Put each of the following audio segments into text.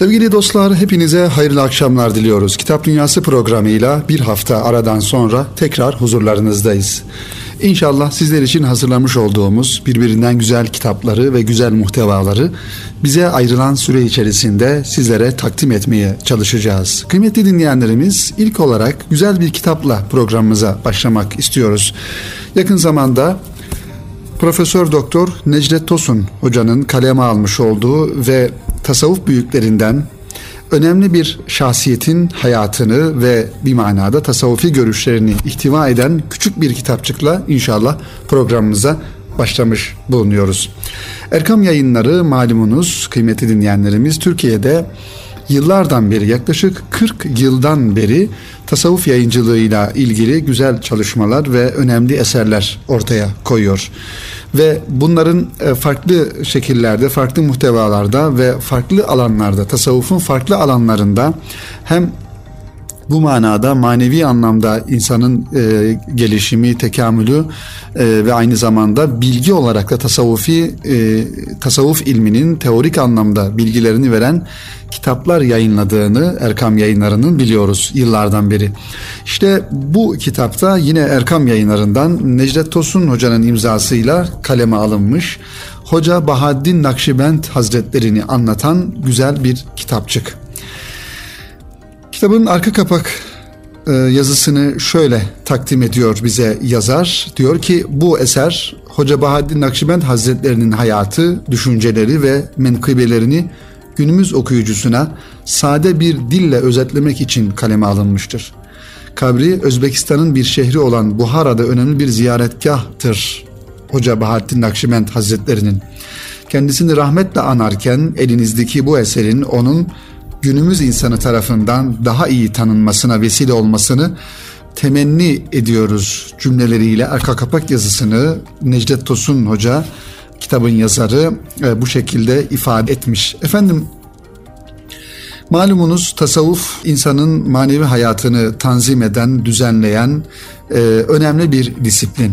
Sevgili dostlar hepinize hayırlı akşamlar diliyoruz. Kitap Dünyası programıyla bir hafta aradan sonra tekrar huzurlarınızdayız. İnşallah sizler için hazırlamış olduğumuz birbirinden güzel kitapları ve güzel muhtevaları bize ayrılan süre içerisinde sizlere takdim etmeye çalışacağız. Kıymetli dinleyenlerimiz ilk olarak güzel bir kitapla programımıza başlamak istiyoruz. Yakın zamanda Profesör Doktor Necdet Tosun hocanın kaleme almış olduğu ve tasavvuf büyüklerinden önemli bir şahsiyetin hayatını ve bir manada tasavvufi görüşlerini ihtiva eden küçük bir kitapçıkla inşallah programımıza başlamış bulunuyoruz. Erkam yayınları malumunuz kıymetli dinleyenlerimiz Türkiye'de yıllardan beri yaklaşık 40 yıldan beri tasavvuf yayıncılığıyla ilgili güzel çalışmalar ve önemli eserler ortaya koyuyor. Ve bunların e, farklı şekillerde, farklı muhtevalarda ve farklı alanlarda, tasavvufun farklı alanlarında hem bu manada manevi anlamda insanın e, gelişimi, tekamülü e, ve aynı zamanda bilgi olarak da tasavvufi e, tasavvuf ilminin teorik anlamda bilgilerini veren kitaplar yayınladığını Erkam Yayınları'nın biliyoruz yıllardan beri. İşte bu kitapta yine Erkam Yayınları'ndan Necdet Tosun Hoca'nın imzasıyla kaleme alınmış. Hoca Bahaddin Nakşibend Hazretlerini anlatan güzel bir kitapçık. Kitabın arka kapak e, yazısını şöyle takdim ediyor bize yazar. Diyor ki bu eser Hoca Bahaddin Nakşibend Hazretlerinin hayatı, düşünceleri ve menkıbelerini günümüz okuyucusuna sade bir dille özetlemek için kaleme alınmıştır. Kabri Özbekistan'ın bir şehri olan Buhara'da önemli bir ziyaretgahtır. Hoca Bahattin Nakşibend Hazretlerinin. Kendisini rahmetle anarken elinizdeki bu eserin onun günümüz insanı tarafından daha iyi tanınmasına vesile olmasını temenni ediyoruz cümleleriyle arka kapak yazısını Necdet Tosun Hoca kitabın yazarı e, bu şekilde ifade etmiş. Efendim malumunuz tasavvuf insanın manevi hayatını tanzim eden, düzenleyen e, önemli bir disiplin.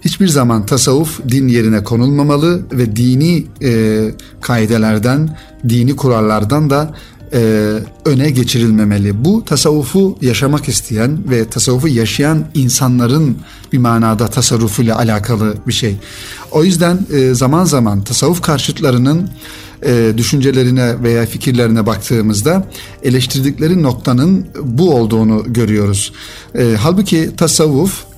Hiçbir zaman tasavvuf din yerine konulmamalı ve dini e, kaidelerden, dini kurallardan da e, öne geçirilmemeli. Bu tasavvufu yaşamak isteyen ve tasavvufu yaşayan insanların bir manada tasarrufuyla alakalı bir şey. O yüzden e, zaman zaman tasavvuf karşıtlarının e, düşüncelerine veya fikirlerine baktığımızda eleştirdikleri noktanın bu olduğunu görüyoruz. E, halbuki tasavvuf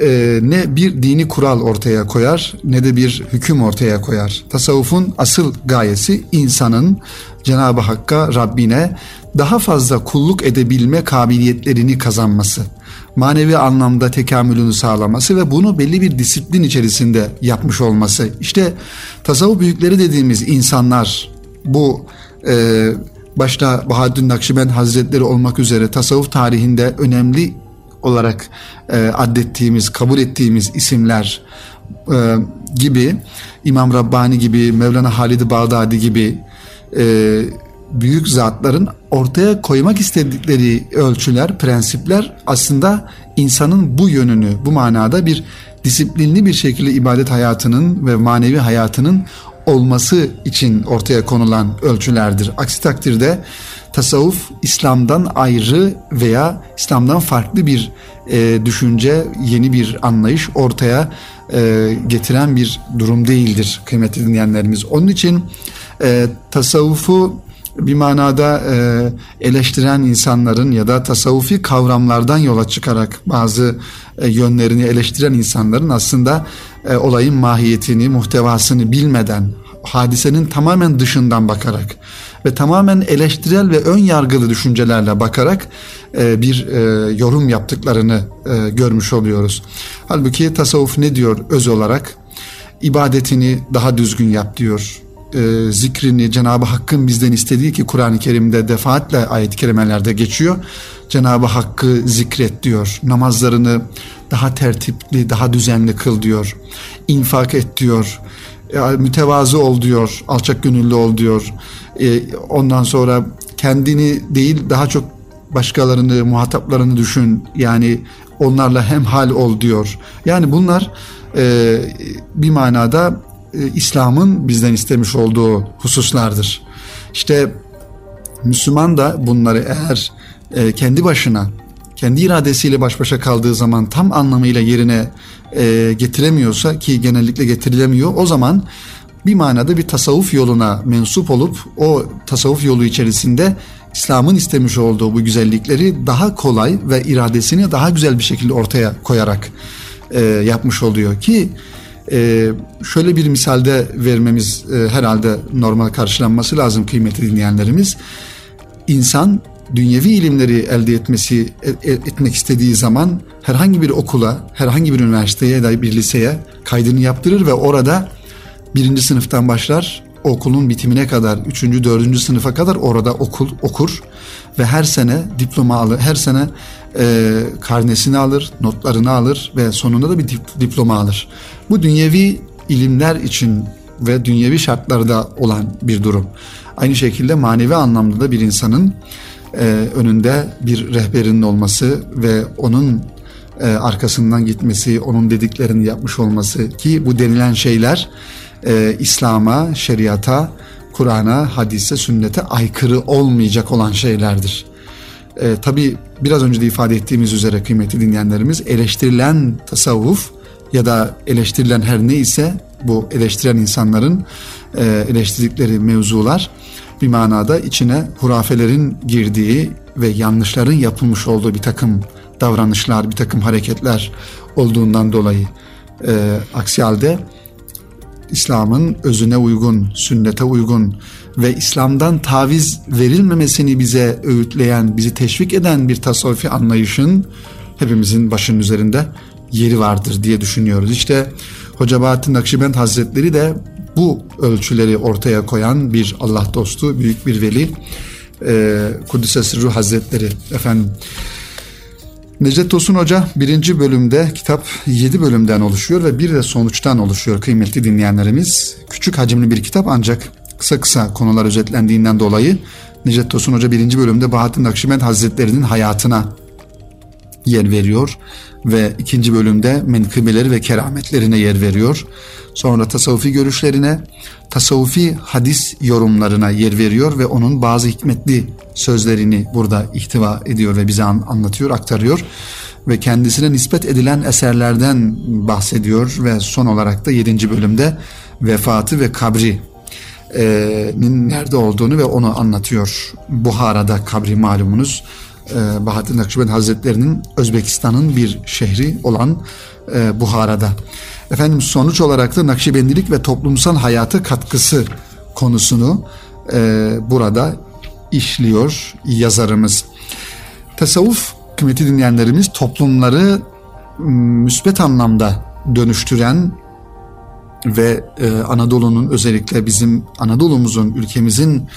e, ne bir dini kural ortaya koyar ne de bir hüküm ortaya koyar. Tasavvufun asıl gayesi insanın Cenab-ı Hakk'a, Rabbine daha fazla kulluk edebilme kabiliyetlerini kazanması, manevi anlamda tekamülünü sağlaması ve bunu belli bir disiplin içerisinde yapmış olması. İşte tasavvuf büyükleri dediğimiz insanlar bu e, başta Bahaddin Nakşibend Hazretleri olmak üzere tasavvuf tarihinde önemli olarak e, addettiğimiz, kabul ettiğimiz isimler e, gibi İmam Rabbani gibi, Mevlana Halid-i Bağdadi gibi e, büyük zatların ortaya koymak istedikleri ölçüler, prensipler aslında insanın bu yönünü, bu manada bir disiplinli bir şekilde ibadet hayatının ve manevi hayatının olması için ortaya konulan ölçülerdir. Aksi takdirde tasavvuf İslam'dan ayrı veya İslam'dan farklı bir e, düşünce, yeni bir anlayış ortaya e, getiren bir durum değildir kıymetli dinleyenlerimiz. Onun için e, tasavvufu bir manada e, eleştiren insanların ya da tasavvufi kavramlardan yola çıkarak bazı e, yönlerini eleştiren insanların aslında e, olayın mahiyetini, muhtevasını bilmeden, hadisenin tamamen dışından bakarak ve tamamen eleştirel ve ön yargılı düşüncelerle bakarak e, bir e, yorum yaptıklarını e, görmüş oluyoruz. Halbuki tasavvuf ne diyor öz olarak? İbadetini daha düzgün yap diyor e, zikrini Cenab-ı Hakk'ın bizden istediği ki Kur'an-ı Kerim'de defaatle ayet-i kerimelerde geçiyor. Cenab-ı Hakk'ı zikret diyor. Namazlarını daha tertipli, daha düzenli kıl diyor. İnfak et diyor. E, mütevazı ol diyor. Alçak gönüllü ol diyor. E, ondan sonra kendini değil daha çok başkalarını, muhataplarını düşün. Yani onlarla hemhal ol diyor. Yani bunlar e, bir manada e, İslam'ın bizden istemiş olduğu hususlardır. İşte Müslüman da bunları eğer e, kendi başına, kendi iradesiyle baş başa kaldığı zaman tam anlamıyla yerine e, getiremiyorsa ki genellikle getirilemiyor o zaman bir manada bir tasavvuf yoluna mensup olup o tasavvuf yolu içerisinde İslam'ın istemiş olduğu bu güzellikleri daha kolay ve iradesini daha güzel bir şekilde ortaya koyarak e, yapmış oluyor ki e, şöyle bir misalde vermemiz e, herhalde normal karşılanması lazım kıymetli dinleyenlerimiz. İnsan dünyevi ilimleri elde etmesi e, e, etmek istediği zaman herhangi bir okula, herhangi bir üniversiteye ya da bir liseye kaydını yaptırır ve orada birinci sınıftan başlar okulun bitimine kadar, üçüncü, dördüncü sınıfa kadar orada okul okur ve her sene diploma alır, her sene e, karnesini alır, notlarını alır ve sonunda da bir diploma alır. Bu dünyevi ilimler için ve dünyevi şartlarda olan bir durum. Aynı şekilde manevi anlamda da bir insanın e, önünde bir rehberinin olması ve onun e, arkasından gitmesi, onun dediklerini yapmış olması ki bu denilen şeyler e, İslam'a, şeriata, Kur'an'a, hadise, sünnete aykırı olmayacak olan şeylerdir. E, Tabi biraz önce de ifade ettiğimiz üzere kıymetli dinleyenlerimiz eleştirilen tasavvuf ya da eleştirilen her neyse bu eleştiren insanların e, eleştirdikleri mevzular bir manada içine hurafelerin girdiği ve yanlışların yapılmış olduğu bir takım davranışlar, bir takım hareketler olduğundan dolayı e, aksi halde İslam'ın özüne uygun, sünnete uygun ve İslam'dan taviz verilmemesini bize öğütleyen, bizi teşvik eden bir tasavvufi anlayışın hepimizin başının üzerinde yeri vardır diye düşünüyoruz. İşte Hoca Bahattin Nakşibend Hazretleri de bu ölçüleri ortaya koyan bir Allah dostu, büyük bir veli. Ee, Kudüs'e Sırru Hazretleri efendim. Necdet Tosun Hoca birinci bölümde kitap yedi bölümden oluşuyor ve bir de sonuçtan oluşuyor kıymetli dinleyenlerimiz. Küçük hacimli bir kitap ancak kısa kısa konular özetlendiğinden dolayı Necdet Tosun Hoca birinci bölümde Bahattin Nakşibend Hazretleri'nin hayatına yer veriyor ve ikinci bölümde menkıbeleri ve kerametlerine yer veriyor. Sonra tasavvufi görüşlerine, tasavvufi hadis yorumlarına yer veriyor ve onun bazı hikmetli sözlerini burada ihtiva ediyor ve bize anlatıyor, aktarıyor ve kendisine nispet edilen eserlerden bahsediyor ve son olarak da yedinci bölümde vefatı ve kabri nerede olduğunu ve onu anlatıyor. Buhara'da kabri malumunuz e, Bahattin Nakşibend Hazretleri'nin Özbekistan'ın bir şehri olan e, Buhara'da. Efendim sonuç olarak da Nakşibendilik ve toplumsal hayata katkısı konusunu e, burada işliyor yazarımız. Tasavvuf kıymeti dinleyenlerimiz toplumları müsbet anlamda dönüştüren ve e, Anadolu'nun özellikle bizim Anadolu'muzun ülkemizin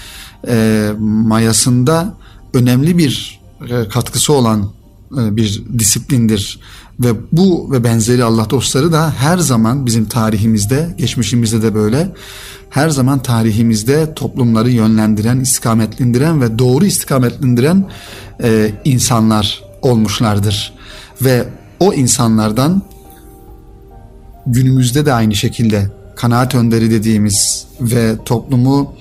e, mayasında önemli bir katkısı olan e, bir disiplindir. Ve bu ve benzeri Allah dostları da her zaman bizim tarihimizde, geçmişimizde de böyle her zaman tarihimizde toplumları yönlendiren, istikametlendiren ve doğru istikametlendiren e, insanlar olmuşlardır. Ve o insanlardan günümüzde de aynı şekilde kanaat önderi dediğimiz ve toplumu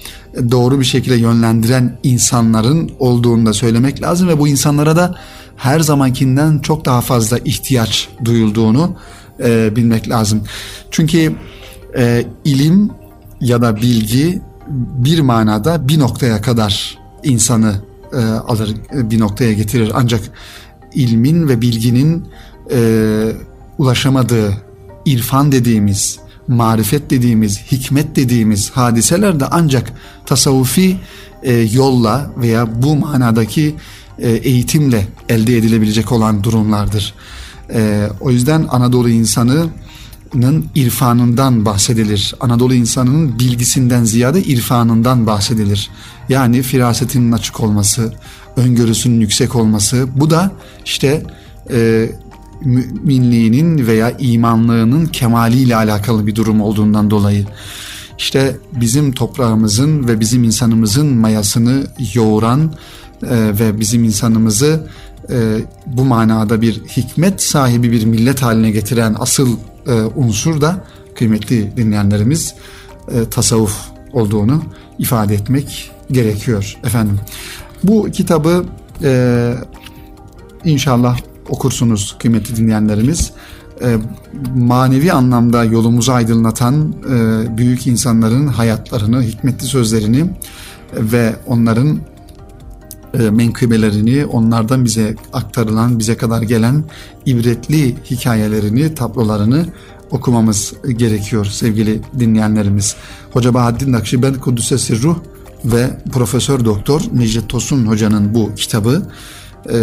doğru bir şekilde yönlendiren insanların olduğunu da söylemek lazım ve bu insanlara da her zamankinden çok daha fazla ihtiyaç duyulduğunu e, bilmek lazım. Çünkü e, ilim ya da bilgi bir manada bir noktaya kadar insanı e, alır, bir noktaya getirir. Ancak ilmin ve bilginin e, ulaşamadığı irfan dediğimiz marifet dediğimiz, hikmet dediğimiz hadiseler de ancak tasavvufi e, yolla veya bu manadaki e, eğitimle elde edilebilecek olan durumlardır. E, o yüzden Anadolu insanının irfanından bahsedilir. Anadolu insanının bilgisinden ziyade irfanından bahsedilir. Yani firasetinin açık olması, öngörüsünün yüksek olması. Bu da işte e, müminliğinin veya imanlığının kemaliyle alakalı bir durum olduğundan dolayı işte bizim toprağımızın ve bizim insanımızın mayasını yoğuran e, ve bizim insanımızı e, bu manada bir hikmet sahibi bir millet haline getiren asıl e, unsur da kıymetli dinleyenlerimiz e, tasavvuf olduğunu ifade etmek gerekiyor efendim. Bu kitabı e, inşallah okursunuz kıymetli dinleyenlerimiz. E, manevi anlamda yolumuzu aydınlatan e, büyük insanların hayatlarını, hikmetli sözlerini ve onların e, menkıbelerini, onlardan bize aktarılan, bize kadar gelen ibretli hikayelerini, tablolarını okumamız gerekiyor sevgili dinleyenlerimiz. Hoca Bahaddin Nakşibend Kudüs'e Ruh ve Profesör Doktor Necdet Tosun Hoca'nın bu kitabı e,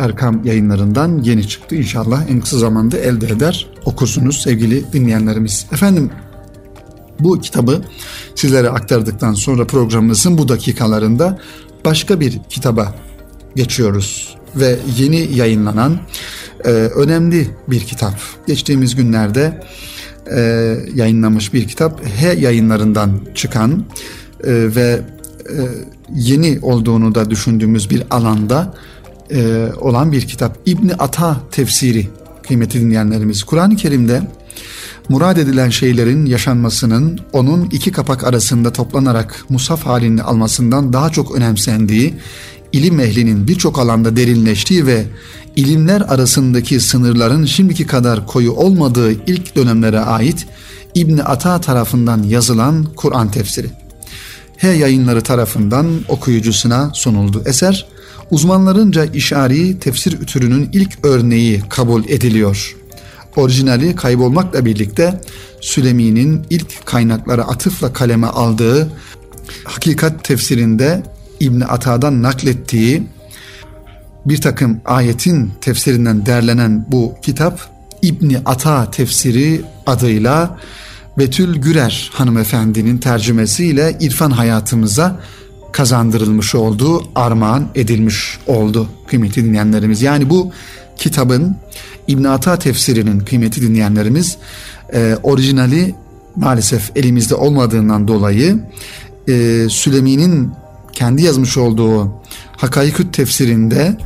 Erkam yayınlarından yeni çıktı. İnşallah en kısa zamanda elde eder okursunuz sevgili dinleyenlerimiz. Efendim bu kitabı sizlere aktardıktan sonra programımızın bu dakikalarında başka bir kitaba geçiyoruz ve yeni yayınlanan e, önemli bir kitap. Geçtiğimiz günlerde e, yayınlamış bir kitap. H yayınlarından çıkan e, ve e, yeni olduğunu da düşündüğümüz bir alanda e, olan bir kitap. İbni Ata tefsiri kıymetli dinleyenlerimiz. Kur'an-ı Kerim'de murad edilen şeylerin yaşanmasının onun iki kapak arasında toplanarak musaf halini almasından daha çok önemsendiği, ilim ehlinin birçok alanda derinleştiği ve ilimler arasındaki sınırların şimdiki kadar koyu olmadığı ilk dönemlere ait İbni Ata tarafından yazılan Kur'an tefsiri. H yayınları tarafından okuyucusuna sunuldu. Eser, uzmanlarınca işari tefsir türünün ilk örneği kabul ediliyor. Orijinali kaybolmakla birlikte Sülemi'nin ilk kaynaklara atıfla kaleme aldığı hakikat tefsirinde İbni Ata'dan naklettiği bir takım ayetin tefsirinden derlenen bu kitap İbni Ata tefsiri adıyla Betül Gürer hanımefendinin tercümesiyle irfan hayatımıza kazandırılmış oldu, armağan edilmiş oldu kıymetli dinleyenlerimiz. Yani bu kitabın İbn Ata tefsirinin kıymeti dinleyenlerimiz e, orijinali maalesef elimizde olmadığından dolayı e, Sülemi'nin kendi yazmış olduğu Hakayküt tefsirinde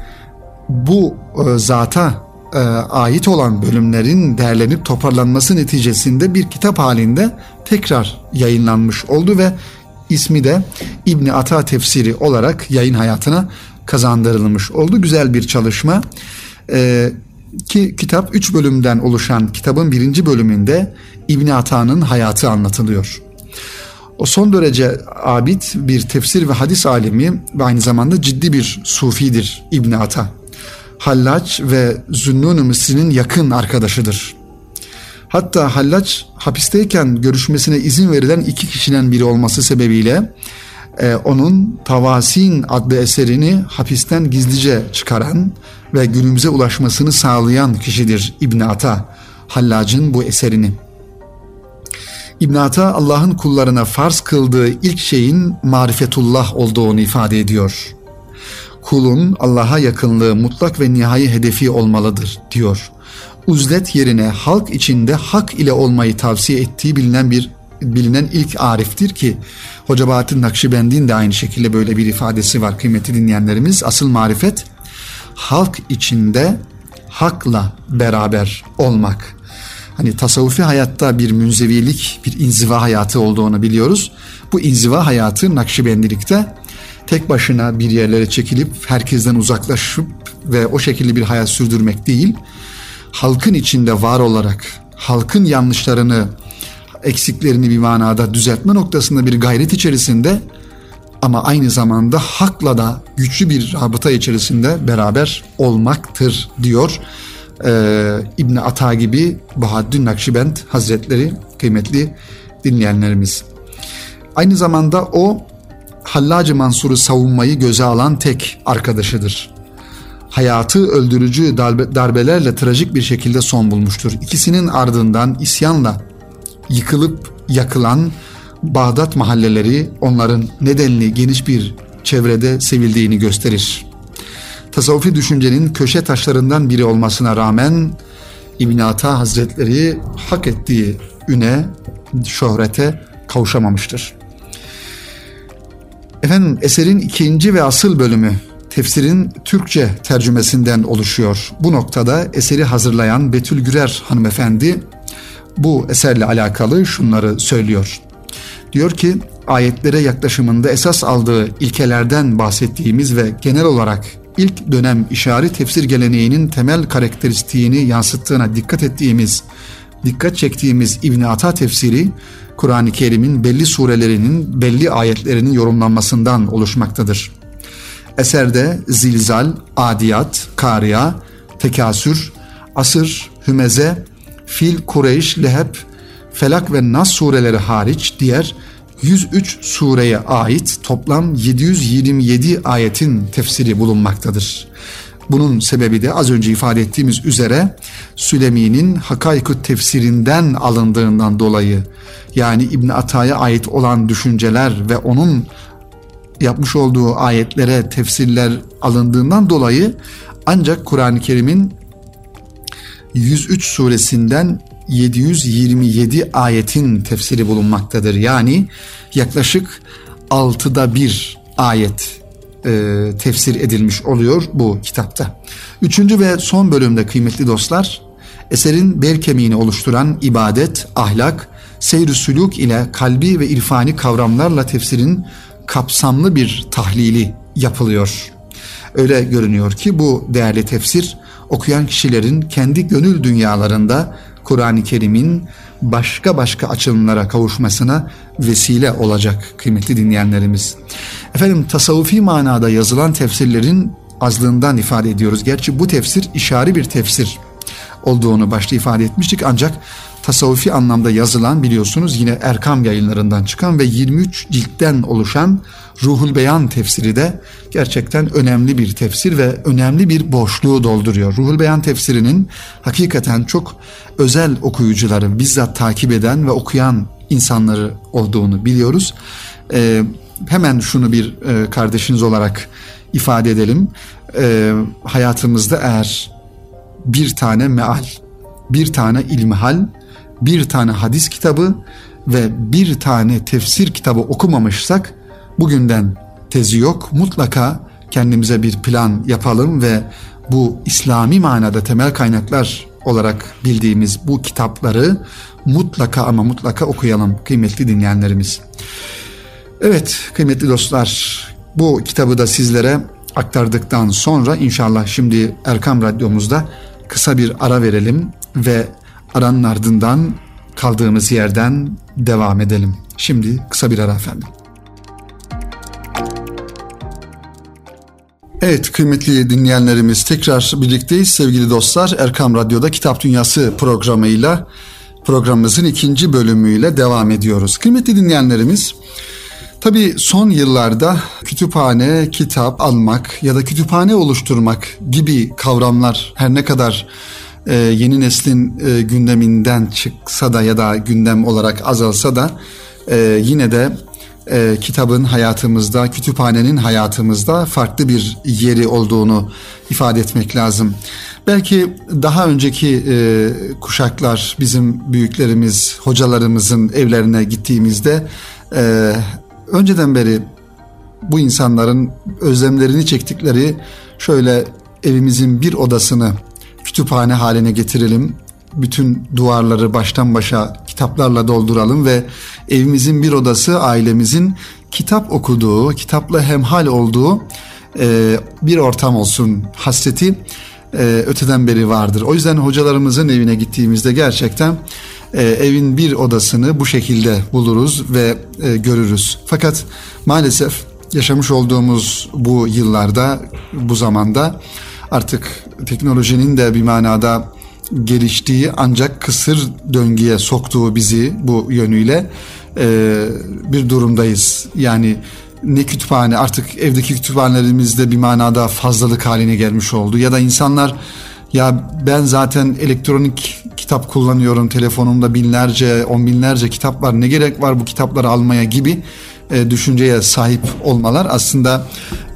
bu e, zata e, ait olan bölümlerin derlenip toparlanması neticesinde bir kitap halinde tekrar yayınlanmış oldu ve ismi de İbni Ata tefsiri olarak yayın hayatına kazandırılmış oldu. Güzel bir çalışma. E, ki kitap üç bölümden oluşan kitabın birinci bölümünde İbni Ata'nın hayatı anlatılıyor. O son derece abid bir tefsir ve hadis alimi ve aynı zamanda ciddi bir sufidir İbni Ata. Hallaç ve Zünnun-u Mısri'nin yakın arkadaşıdır. Hatta Hallaç hapisteyken görüşmesine izin verilen iki kişiden biri olması sebebiyle e, onun Tavasin adlı eserini hapisten gizlice çıkaran ve günümüze ulaşmasını sağlayan kişidir İbn Ata. Hallac'ın bu eserini. İbn Ata Allah'ın kullarına farz kıldığı ilk şeyin marifetullah olduğunu ifade ediyor. Kulun Allah'a yakınlığı mutlak ve nihai hedefi olmalıdır diyor. Uzlet yerine halk içinde hak ile olmayı tavsiye ettiği bilinen bir bilinen ilk ariftir ki Hoca Bahattin Nakşibendin de aynı şekilde böyle bir ifadesi var kıymetli dinleyenlerimiz. Asıl marifet halk içinde hakla beraber olmak. Hani tasavvufi hayatta bir münzevilik, bir inziva hayatı olduğunu biliyoruz. Bu inziva hayatı Nakşibendilikte tek başına bir yerlere çekilip herkesten uzaklaşıp ve o şekilde bir hayat sürdürmek değil, halkın içinde var olarak halkın yanlışlarını, eksiklerini bir manada düzeltme noktasında bir gayret içerisinde ama aynı zamanda hakla da güçlü bir rabıta içerisinde beraber olmaktır diyor ee, İbni Ata gibi Bahaddin Nakşibend Hazretleri kıymetli dinleyenlerimiz. Aynı zamanda o Hallacı Mansur'u savunmayı göze alan tek arkadaşıdır. Hayatı öldürücü darbe, darbelerle trajik bir şekilde son bulmuştur. İkisinin ardından isyanla yıkılıp yakılan Bağdat mahalleleri onların nedenli geniş bir çevrede sevildiğini gösterir. Tasavvufi düşüncenin köşe taşlarından biri olmasına rağmen İbn Ata Hazretleri hak ettiği üne, şöhrete kavuşamamıştır. Efendim eserin ikinci ve asıl bölümü tefsirin Türkçe tercümesinden oluşuyor. Bu noktada eseri hazırlayan Betül Gürer hanımefendi bu eserle alakalı şunları söylüyor. Diyor ki ayetlere yaklaşımında esas aldığı ilkelerden bahsettiğimiz ve genel olarak ilk dönem işari tefsir geleneğinin temel karakteristiğini yansıttığına dikkat ettiğimiz, dikkat çektiğimiz İbn Ata tefsiri Kur'an-ı Kerim'in belli surelerinin belli ayetlerinin yorumlanmasından oluşmaktadır. Eserde zilzal, adiyat, kariya, tekasür, asır, hümeze, fil, kureyş, leheb, felak ve nas sureleri hariç diğer 103 sureye ait toplam 727 ayetin tefsiri bulunmaktadır. Bunun sebebi de az önce ifade ettiğimiz üzere Sülemi'nin Hakaykut tefsirinden alındığından dolayı yani İbn Ata'ya ait olan düşünceler ve onun yapmış olduğu ayetlere tefsirler alındığından dolayı ancak Kur'an-ı Kerim'in 103 suresinden 727 ayetin tefsiri bulunmaktadır. Yani yaklaşık altıda bir ayet e, tefsir edilmiş oluyor bu kitapta. Üçüncü ve son bölümde kıymetli dostlar eserin bel kemiğini oluşturan ibadet, ahlak, seyr-i sülük ile kalbi ve irfani kavramlarla tefsirin kapsamlı bir tahlili yapılıyor. Öyle görünüyor ki bu değerli tefsir okuyan kişilerin kendi gönül dünyalarında Kur'an-ı Kerim'in başka başka açılımlara kavuşmasına vesile olacak kıymetli dinleyenlerimiz. Efendim tasavvufi manada yazılan tefsirlerin azlığından ifade ediyoruz. Gerçi bu tefsir işari bir tefsir olduğunu başta ifade etmiştik ancak tasavvufi anlamda yazılan biliyorsunuz yine Erkam yayınlarından çıkan ve 23 ciltten oluşan Ruhul Beyan tefsiri de gerçekten önemli bir tefsir ve önemli bir boşluğu dolduruyor. Ruhul Beyan tefsirinin hakikaten çok özel okuyucuları, bizzat takip eden ve okuyan insanları olduğunu biliyoruz. Ee, hemen şunu bir e, kardeşiniz olarak ifade edelim. Ee, hayatımızda eğer bir tane meal, bir tane ilmihal, bir tane hadis kitabı ve bir tane tefsir kitabı okumamışsak bugünden tezi yok. Mutlaka kendimize bir plan yapalım ve bu İslami manada temel kaynaklar olarak bildiğimiz bu kitapları mutlaka ama mutlaka okuyalım kıymetli dinleyenlerimiz. Evet kıymetli dostlar bu kitabı da sizlere aktardıktan sonra inşallah şimdi Erkam Radyomuzda kısa bir ara verelim ve aranın ardından kaldığımız yerden devam edelim. Şimdi kısa bir ara efendim. Evet kıymetli dinleyenlerimiz tekrar birlikteyiz sevgili dostlar. Erkam Radyo'da Kitap Dünyası programıyla programımızın ikinci bölümüyle devam ediyoruz. Kıymetli dinleyenlerimiz tabi son yıllarda kütüphane, kitap almak ya da kütüphane oluşturmak gibi kavramlar her ne kadar e, yeni neslin e, gündeminden çıksa da ya da gündem olarak azalsa da e, yine de e, kitabın hayatımızda, kütüphanenin hayatımızda farklı bir yeri olduğunu ifade etmek lazım. Belki daha önceki e, kuşaklar bizim büyüklerimiz, hocalarımızın evlerine gittiğimizde e, önceden beri bu insanların özlemlerini çektikleri şöyle evimizin bir odasını kütüphane haline getirelim. Bütün duvarları baştan başa kitaplarla dolduralım ve evimizin bir odası ailemizin kitap okuduğu, kitapla hemhal olduğu e, bir ortam olsun hasreti e, öteden beri vardır. O yüzden hocalarımızın evine gittiğimizde gerçekten e, evin bir odasını bu şekilde buluruz ve e, görürüz. Fakat maalesef yaşamış olduğumuz bu yıllarda, bu zamanda artık teknolojinin de bir manada geliştiği ancak kısır döngüye soktuğu bizi bu yönüyle e, bir durumdayız. Yani ne kütüphane artık evdeki kütüphanelerimizde bir manada fazlalık haline gelmiş oldu. Ya da insanlar ya ben zaten elektronik kitap kullanıyorum telefonumda binlerce on binlerce kitap var ne gerek var bu kitapları almaya? gibi e, düşünceye sahip olmalar. Aslında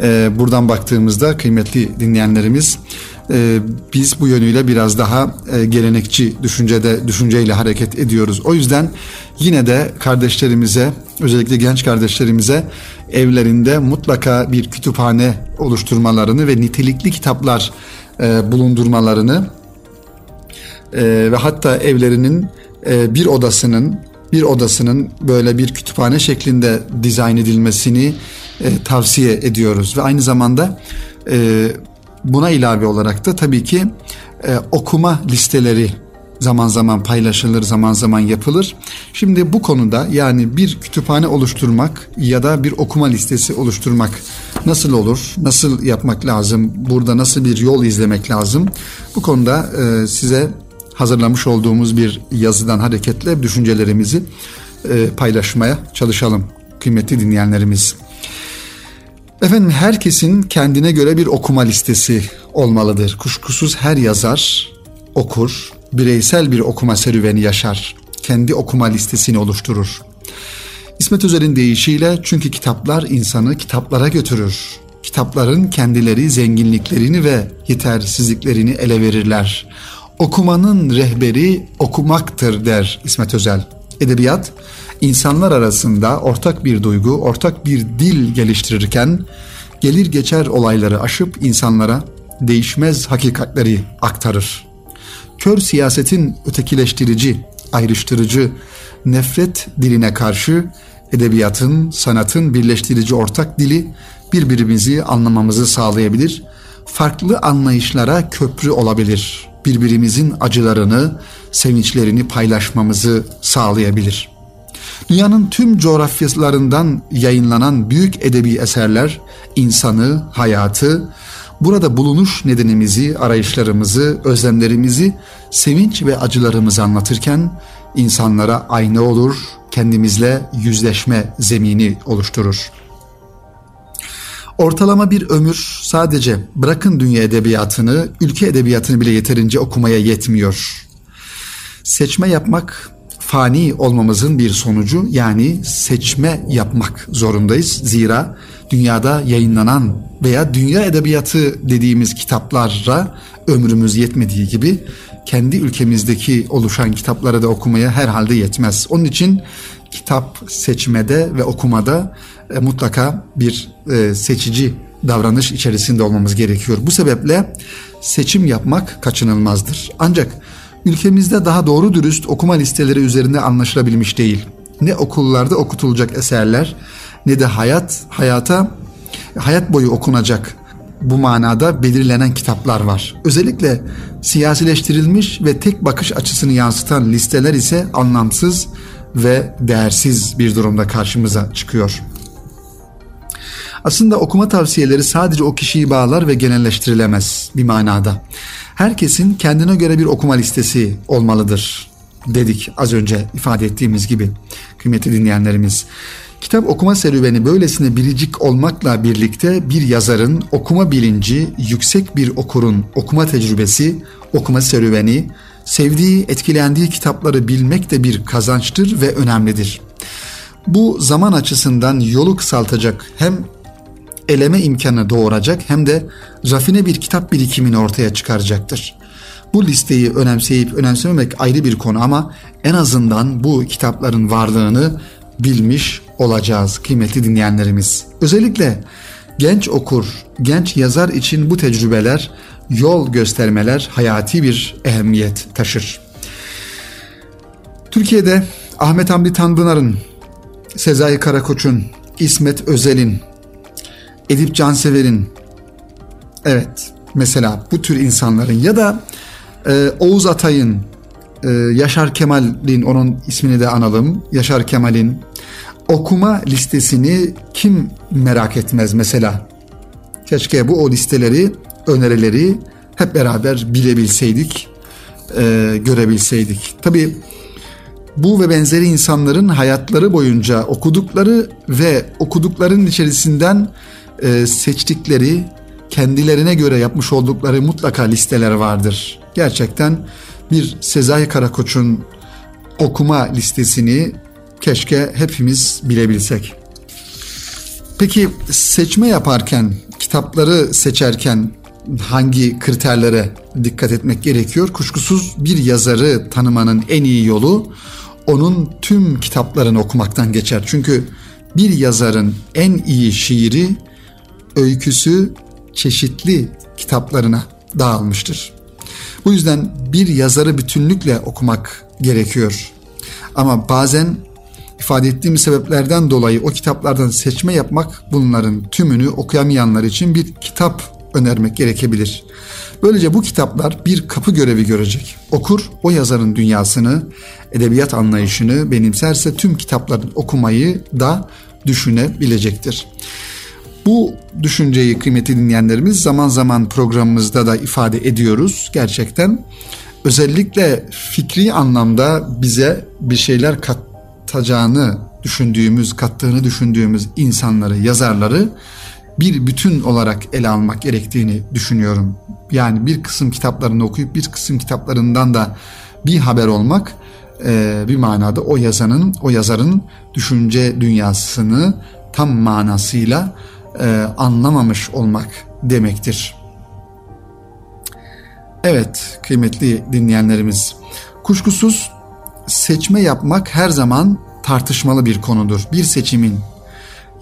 e, buradan baktığımızda kıymetli dinleyenlerimiz e, biz bu yönüyle biraz daha e, gelenekçi düşüncede düşünceyle hareket ediyoruz. O yüzden yine de kardeşlerimize özellikle genç kardeşlerimize evlerinde mutlaka bir kütüphane oluşturmalarını ve nitelikli kitaplar e, bulundurmalarını e, ve hatta evlerinin e, bir odasının bir odasının böyle bir kütüphane şeklinde dizayn edilmesini e, tavsiye ediyoruz ve aynı zamanda e, buna ilave olarak da tabii ki e, okuma listeleri zaman zaman paylaşılır, zaman zaman yapılır. Şimdi bu konuda yani bir kütüphane oluşturmak ya da bir okuma listesi oluşturmak nasıl olur? Nasıl yapmak lazım? Burada nasıl bir yol izlemek lazım? Bu konuda e, size hazırlamış olduğumuz bir yazıdan hareketle düşüncelerimizi e, paylaşmaya çalışalım kıymetli dinleyenlerimiz. Efendim herkesin kendine göre bir okuma listesi olmalıdır. Kuşkusuz her yazar okur, bireysel bir okuma serüveni yaşar. Kendi okuma listesini oluşturur. İsmet Özer'in deyişiyle çünkü kitaplar insanı kitaplara götürür. Kitapların kendileri zenginliklerini ve yetersizliklerini ele verirler. Okumanın rehberi okumaktır der İsmet Özel. Edebiyat insanlar arasında ortak bir duygu, ortak bir dil geliştirirken gelir geçer olayları aşıp insanlara değişmez hakikatleri aktarır. Kör siyasetin ötekileştirici, ayrıştırıcı, nefret diline karşı edebiyatın, sanatın birleştirici ortak dili birbirimizi anlamamızı sağlayabilir, farklı anlayışlara köprü olabilir, birbirimizin acılarını, sevinçlerini paylaşmamızı sağlayabilir.'' Dünyanın tüm coğrafyalarından yayınlanan büyük edebi eserler insanı, hayatı, burada bulunuş nedenimizi, arayışlarımızı, özlemlerimizi, sevinç ve acılarımızı anlatırken insanlara ayna olur, kendimizle yüzleşme zemini oluşturur. Ortalama bir ömür sadece bırakın dünya edebiyatını, ülke edebiyatını bile yeterince okumaya yetmiyor. Seçme yapmak fani olmamızın bir sonucu yani seçme yapmak zorundayız. Zira dünyada yayınlanan veya dünya edebiyatı dediğimiz kitaplara ömrümüz yetmediği gibi kendi ülkemizdeki oluşan kitapları da okumaya herhalde yetmez. Onun için kitap seçmede ve okumada e, mutlaka bir e, seçici davranış içerisinde olmamız gerekiyor. Bu sebeple seçim yapmak kaçınılmazdır. Ancak ülkemizde daha doğru dürüst okuma listeleri üzerinde anlaşılabilmiş değil. Ne okullarda okutulacak eserler ne de hayat hayata hayat boyu okunacak bu manada belirlenen kitaplar var. Özellikle siyasileştirilmiş ve tek bakış açısını yansıtan listeler ise anlamsız ve değersiz bir durumda karşımıza çıkıyor. Aslında okuma tavsiyeleri sadece o kişiyi bağlar ve genelleştirilemez bir manada herkesin kendine göre bir okuma listesi olmalıdır dedik az önce ifade ettiğimiz gibi kıymetli dinleyenlerimiz. Kitap okuma serüveni böylesine biricik olmakla birlikte bir yazarın okuma bilinci, yüksek bir okurun okuma tecrübesi, okuma serüveni, sevdiği, etkilendiği kitapları bilmek de bir kazançtır ve önemlidir. Bu zaman açısından yolu kısaltacak hem eleme imkanı doğuracak hem de rafine bir kitap birikimini ortaya çıkaracaktır. Bu listeyi önemseyip önemsememek ayrı bir konu ama en azından bu kitapların varlığını bilmiş olacağız kıymetli dinleyenlerimiz. Özellikle genç okur, genç yazar için bu tecrübeler, yol göstermeler hayati bir ehemmiyet taşır. Türkiye'de Ahmet Hamdi Tanpınar'ın, Sezai Karakoç'un, İsmet Özel'in, Edip Cansever'in evet mesela bu tür insanların ya da e, Oğuz Atay'ın e, Yaşar Kemal'in onun ismini de analım Yaşar Kemal'in okuma listesini kim merak etmez mesela? Keşke bu o listeleri önerileri hep beraber bilebilseydik e, görebilseydik. Tabi bu ve benzeri insanların hayatları boyunca okudukları ve okudukların içerisinden e, seçtikleri, kendilerine göre yapmış oldukları mutlaka listeler vardır. Gerçekten bir Sezai Karakoç'un okuma listesini keşke hepimiz bilebilsek. Peki seçme yaparken, kitapları seçerken hangi kriterlere dikkat etmek gerekiyor? Kuşkusuz bir yazarı tanımanın en iyi yolu onun tüm kitaplarını okumaktan geçer. Çünkü bir yazarın en iyi şiiri öyküsü çeşitli kitaplarına dağılmıştır. Bu yüzden bir yazarı bütünlükle okumak gerekiyor. Ama bazen ifade ettiğim sebeplerden dolayı o kitaplardan seçme yapmak bunların tümünü okuyamayanlar için bir kitap önermek gerekebilir. Böylece bu kitaplar bir kapı görevi görecek. Okur o yazarın dünyasını, edebiyat anlayışını benimserse tüm kitapların okumayı da düşünebilecektir. Bu düşünceyi kıymetli dinleyenlerimiz zaman zaman programımızda da ifade ediyoruz gerçekten. Özellikle fikri anlamda bize bir şeyler katacağını düşündüğümüz, kattığını düşündüğümüz insanları, yazarları bir bütün olarak ele almak gerektiğini düşünüyorum. Yani bir kısım kitaplarını okuyup bir kısım kitaplarından da bir haber olmak e, bir manada o yazanın, o yazarın düşünce dünyasını tam manasıyla e, anlamamış olmak demektir. Evet kıymetli dinleyenlerimiz kuşkusuz seçme yapmak her zaman tartışmalı bir konudur. Bir seçimin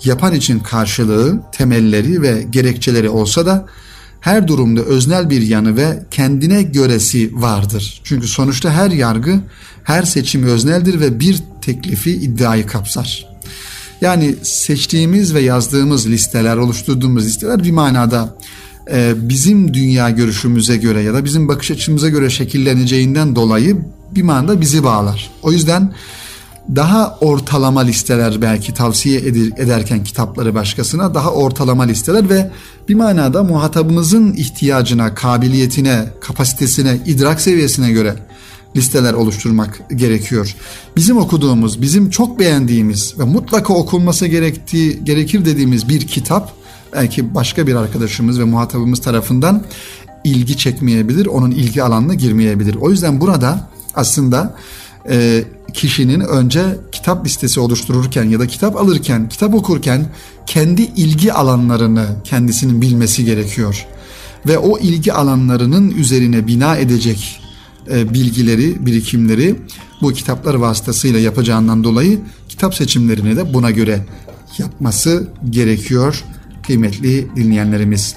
yapan için karşılığı, temelleri ve gerekçeleri olsa da her durumda öznel bir yanı ve kendine göresi vardır. Çünkü sonuçta her yargı, her seçim özneldir ve bir teklifi iddiayı kapsar. Yani seçtiğimiz ve yazdığımız listeler, oluşturduğumuz listeler bir manada e, bizim dünya görüşümüze göre ya da bizim bakış açımıza göre şekilleneceğinden dolayı bir manada bizi bağlar. O yüzden daha ortalama listeler belki tavsiye ederken kitapları başkasına daha ortalama listeler ve bir manada muhatabımızın ihtiyacına, kabiliyetine, kapasitesine, idrak seviyesine göre listeler oluşturmak gerekiyor. Bizim okuduğumuz, bizim çok beğendiğimiz ve mutlaka okunması gerektiği gerekir dediğimiz bir kitap belki başka bir arkadaşımız ve muhatabımız tarafından ilgi çekmeyebilir, onun ilgi alanına girmeyebilir. O yüzden burada aslında e, kişinin önce kitap listesi oluştururken ya da kitap alırken, kitap okurken kendi ilgi alanlarını kendisinin bilmesi gerekiyor. Ve o ilgi alanlarının üzerine bina edecek bilgileri, birikimleri bu kitaplar vasıtasıyla yapacağından dolayı kitap seçimlerini de buna göre yapması gerekiyor kıymetli dinleyenlerimiz.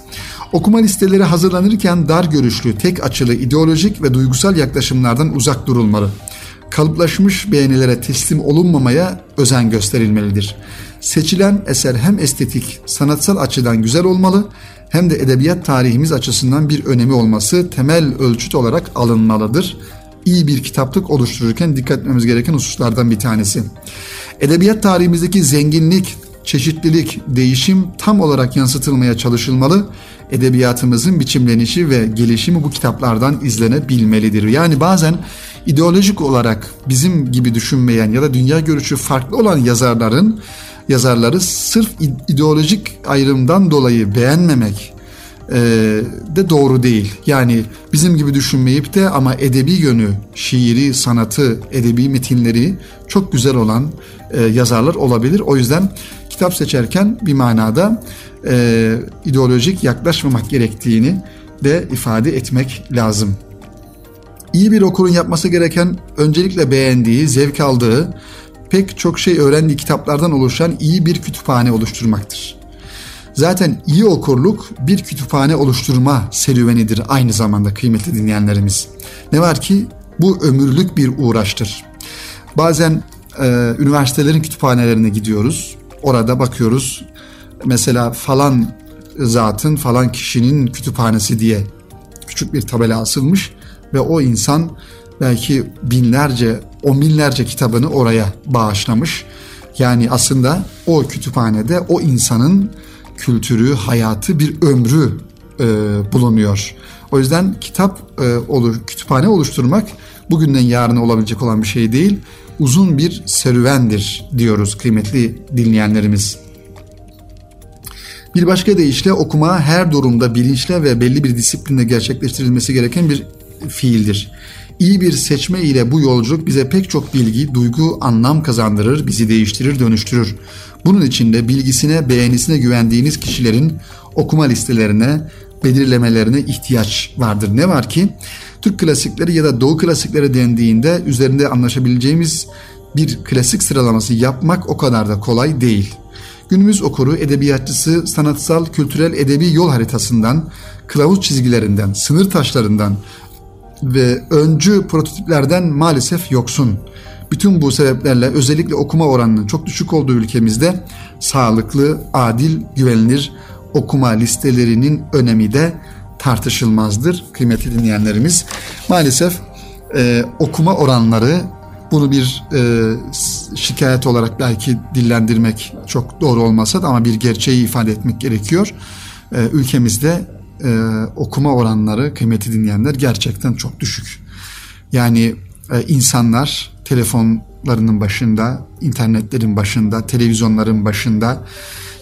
Okuma listeleri hazırlanırken dar görüşlü, tek açılı, ideolojik ve duygusal yaklaşımlardan uzak durulmalı. Kalıplaşmış beğenilere teslim olunmamaya özen gösterilmelidir. Seçilen eser hem estetik, sanatsal açıdan güzel olmalı hem de edebiyat tarihimiz açısından bir önemi olması temel ölçüt olarak alınmalıdır. İyi bir kitaplık oluştururken dikkat etmemiz gereken hususlardan bir tanesi. Edebiyat tarihimizdeki zenginlik, çeşitlilik, değişim tam olarak yansıtılmaya çalışılmalı. Edebiyatımızın biçimlenişi ve gelişimi bu kitaplardan izlenebilmelidir. Yani bazen ideolojik olarak bizim gibi düşünmeyen ya da dünya görüşü farklı olan yazarların yazarları sırf ideolojik ayrımdan dolayı beğenmemek e, de doğru değil. Yani bizim gibi düşünmeyip de ama edebi yönü, şiiri, sanatı, edebi metinleri çok güzel olan e, yazarlar olabilir. O yüzden kitap seçerken bir manada e, ideolojik yaklaşmamak gerektiğini de ifade etmek lazım. İyi bir okurun yapması gereken öncelikle beğendiği, zevk aldığı, pek çok şey öğrendiği kitaplardan oluşan iyi bir kütüphane oluşturmaktır. Zaten iyi okurluk bir kütüphane oluşturma serüvenidir aynı zamanda kıymetli dinleyenlerimiz. Ne var ki bu ömürlük bir uğraştır. Bazen e, üniversitelerin kütüphanelerine gidiyoruz. Orada bakıyoruz. Mesela falan zatın falan kişinin kütüphanesi diye küçük bir tabela asılmış ve o insan belki binlerce, on binlerce kitabını oraya bağışlamış. Yani aslında o kütüphanede o insanın kültürü, hayatı, bir ömrü e, bulunuyor. O yüzden kitap e, olur, kütüphane oluşturmak bugünden yarına olabilecek olan bir şey değil. Uzun bir serüvendir diyoruz kıymetli dinleyenlerimiz. Bir başka deyişle okuma her durumda bilinçle ve belli bir disiplinle gerçekleştirilmesi gereken bir fiildir. İyi bir seçme ile bu yolculuk bize pek çok bilgi, duygu, anlam kazandırır, bizi değiştirir, dönüştürür. Bunun için de bilgisine, beğenisine güvendiğiniz kişilerin okuma listelerine, belirlemelerine ihtiyaç vardır. Ne var ki Türk klasikleri ya da Doğu klasikleri dendiğinde üzerinde anlaşabileceğimiz bir klasik sıralaması yapmak o kadar da kolay değil. Günümüz okuru, edebiyatçısı, sanatsal, kültürel, edebi yol haritasından, kılavuz çizgilerinden, sınır taşlarından ve öncü prototiplerden maalesef yoksun. Bütün bu sebeplerle özellikle okuma oranının çok düşük olduğu ülkemizde sağlıklı, adil, güvenilir okuma listelerinin önemi de tartışılmazdır kıymetli dinleyenlerimiz. Maalesef e, okuma oranları bunu bir e, şikayet olarak belki dillendirmek çok doğru olmasa da ama bir gerçeği ifade etmek gerekiyor. E, ülkemizde e, okuma oranları kıymeti dinleyenler gerçekten çok düşük. Yani e, insanlar telefonlarının başında, internetlerin başında, televizyonların başında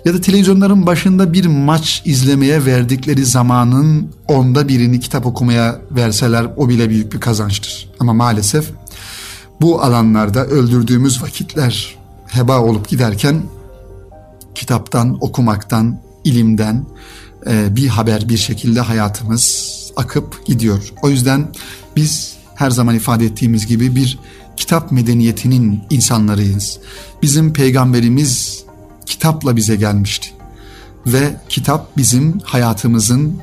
ya da televizyonların başında bir maç izlemeye verdikleri zamanın onda birini kitap okumaya verseler o bile büyük bir kazançtır. Ama maalesef bu alanlarda öldürdüğümüz vakitler heba olup giderken kitaptan, okumaktan, ilimden bir haber bir şekilde hayatımız akıp gidiyor. O yüzden biz her zaman ifade ettiğimiz gibi bir kitap medeniyetinin insanlarıyız. Bizim peygamberimiz kitapla bize gelmişti. Ve kitap bizim hayatımızın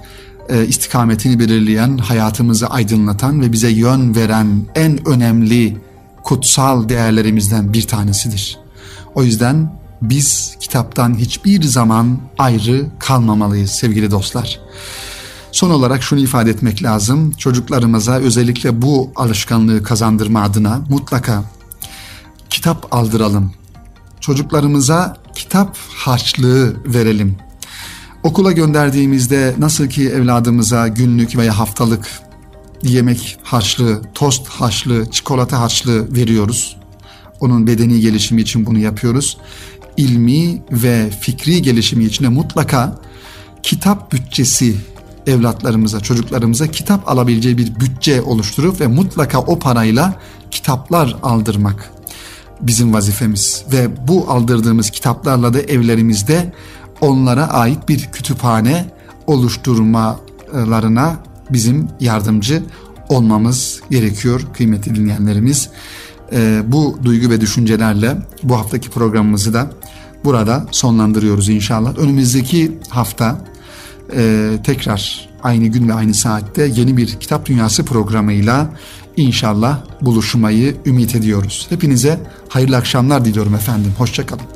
e, istikametini belirleyen, hayatımızı aydınlatan ve bize yön veren en önemli kutsal değerlerimizden bir tanesidir. O yüzden biz kitaptan hiçbir zaman ayrı kalmamalıyız sevgili dostlar. Son olarak şunu ifade etmek lazım. Çocuklarımıza özellikle bu alışkanlığı kazandırma adına mutlaka kitap aldıralım. Çocuklarımıza kitap harçlığı verelim. Okula gönderdiğimizde nasıl ki evladımıza günlük veya haftalık yemek harçlığı, tost harçlığı, çikolata harçlığı veriyoruz. Onun bedeni gelişimi için bunu yapıyoruz. İlmi ve fikri gelişimi için de mutlaka kitap bütçesi evlatlarımıza, çocuklarımıza kitap alabileceği bir bütçe oluşturup ve mutlaka o parayla kitaplar aldırmak bizim vazifemiz ve bu aldırdığımız kitaplarla da evlerimizde onlara ait bir kütüphane oluşturmalarına bizim yardımcı olmamız gerekiyor kıymetli dinleyenlerimiz. Ee, bu duygu ve düşüncelerle bu haftaki programımızı da burada sonlandırıyoruz inşallah. Önümüzdeki hafta e, tekrar aynı gün ve aynı saatte yeni bir Kitap Dünyası programıyla inşallah buluşmayı ümit ediyoruz. Hepinize hayırlı akşamlar diliyorum efendim. Hoşçakalın.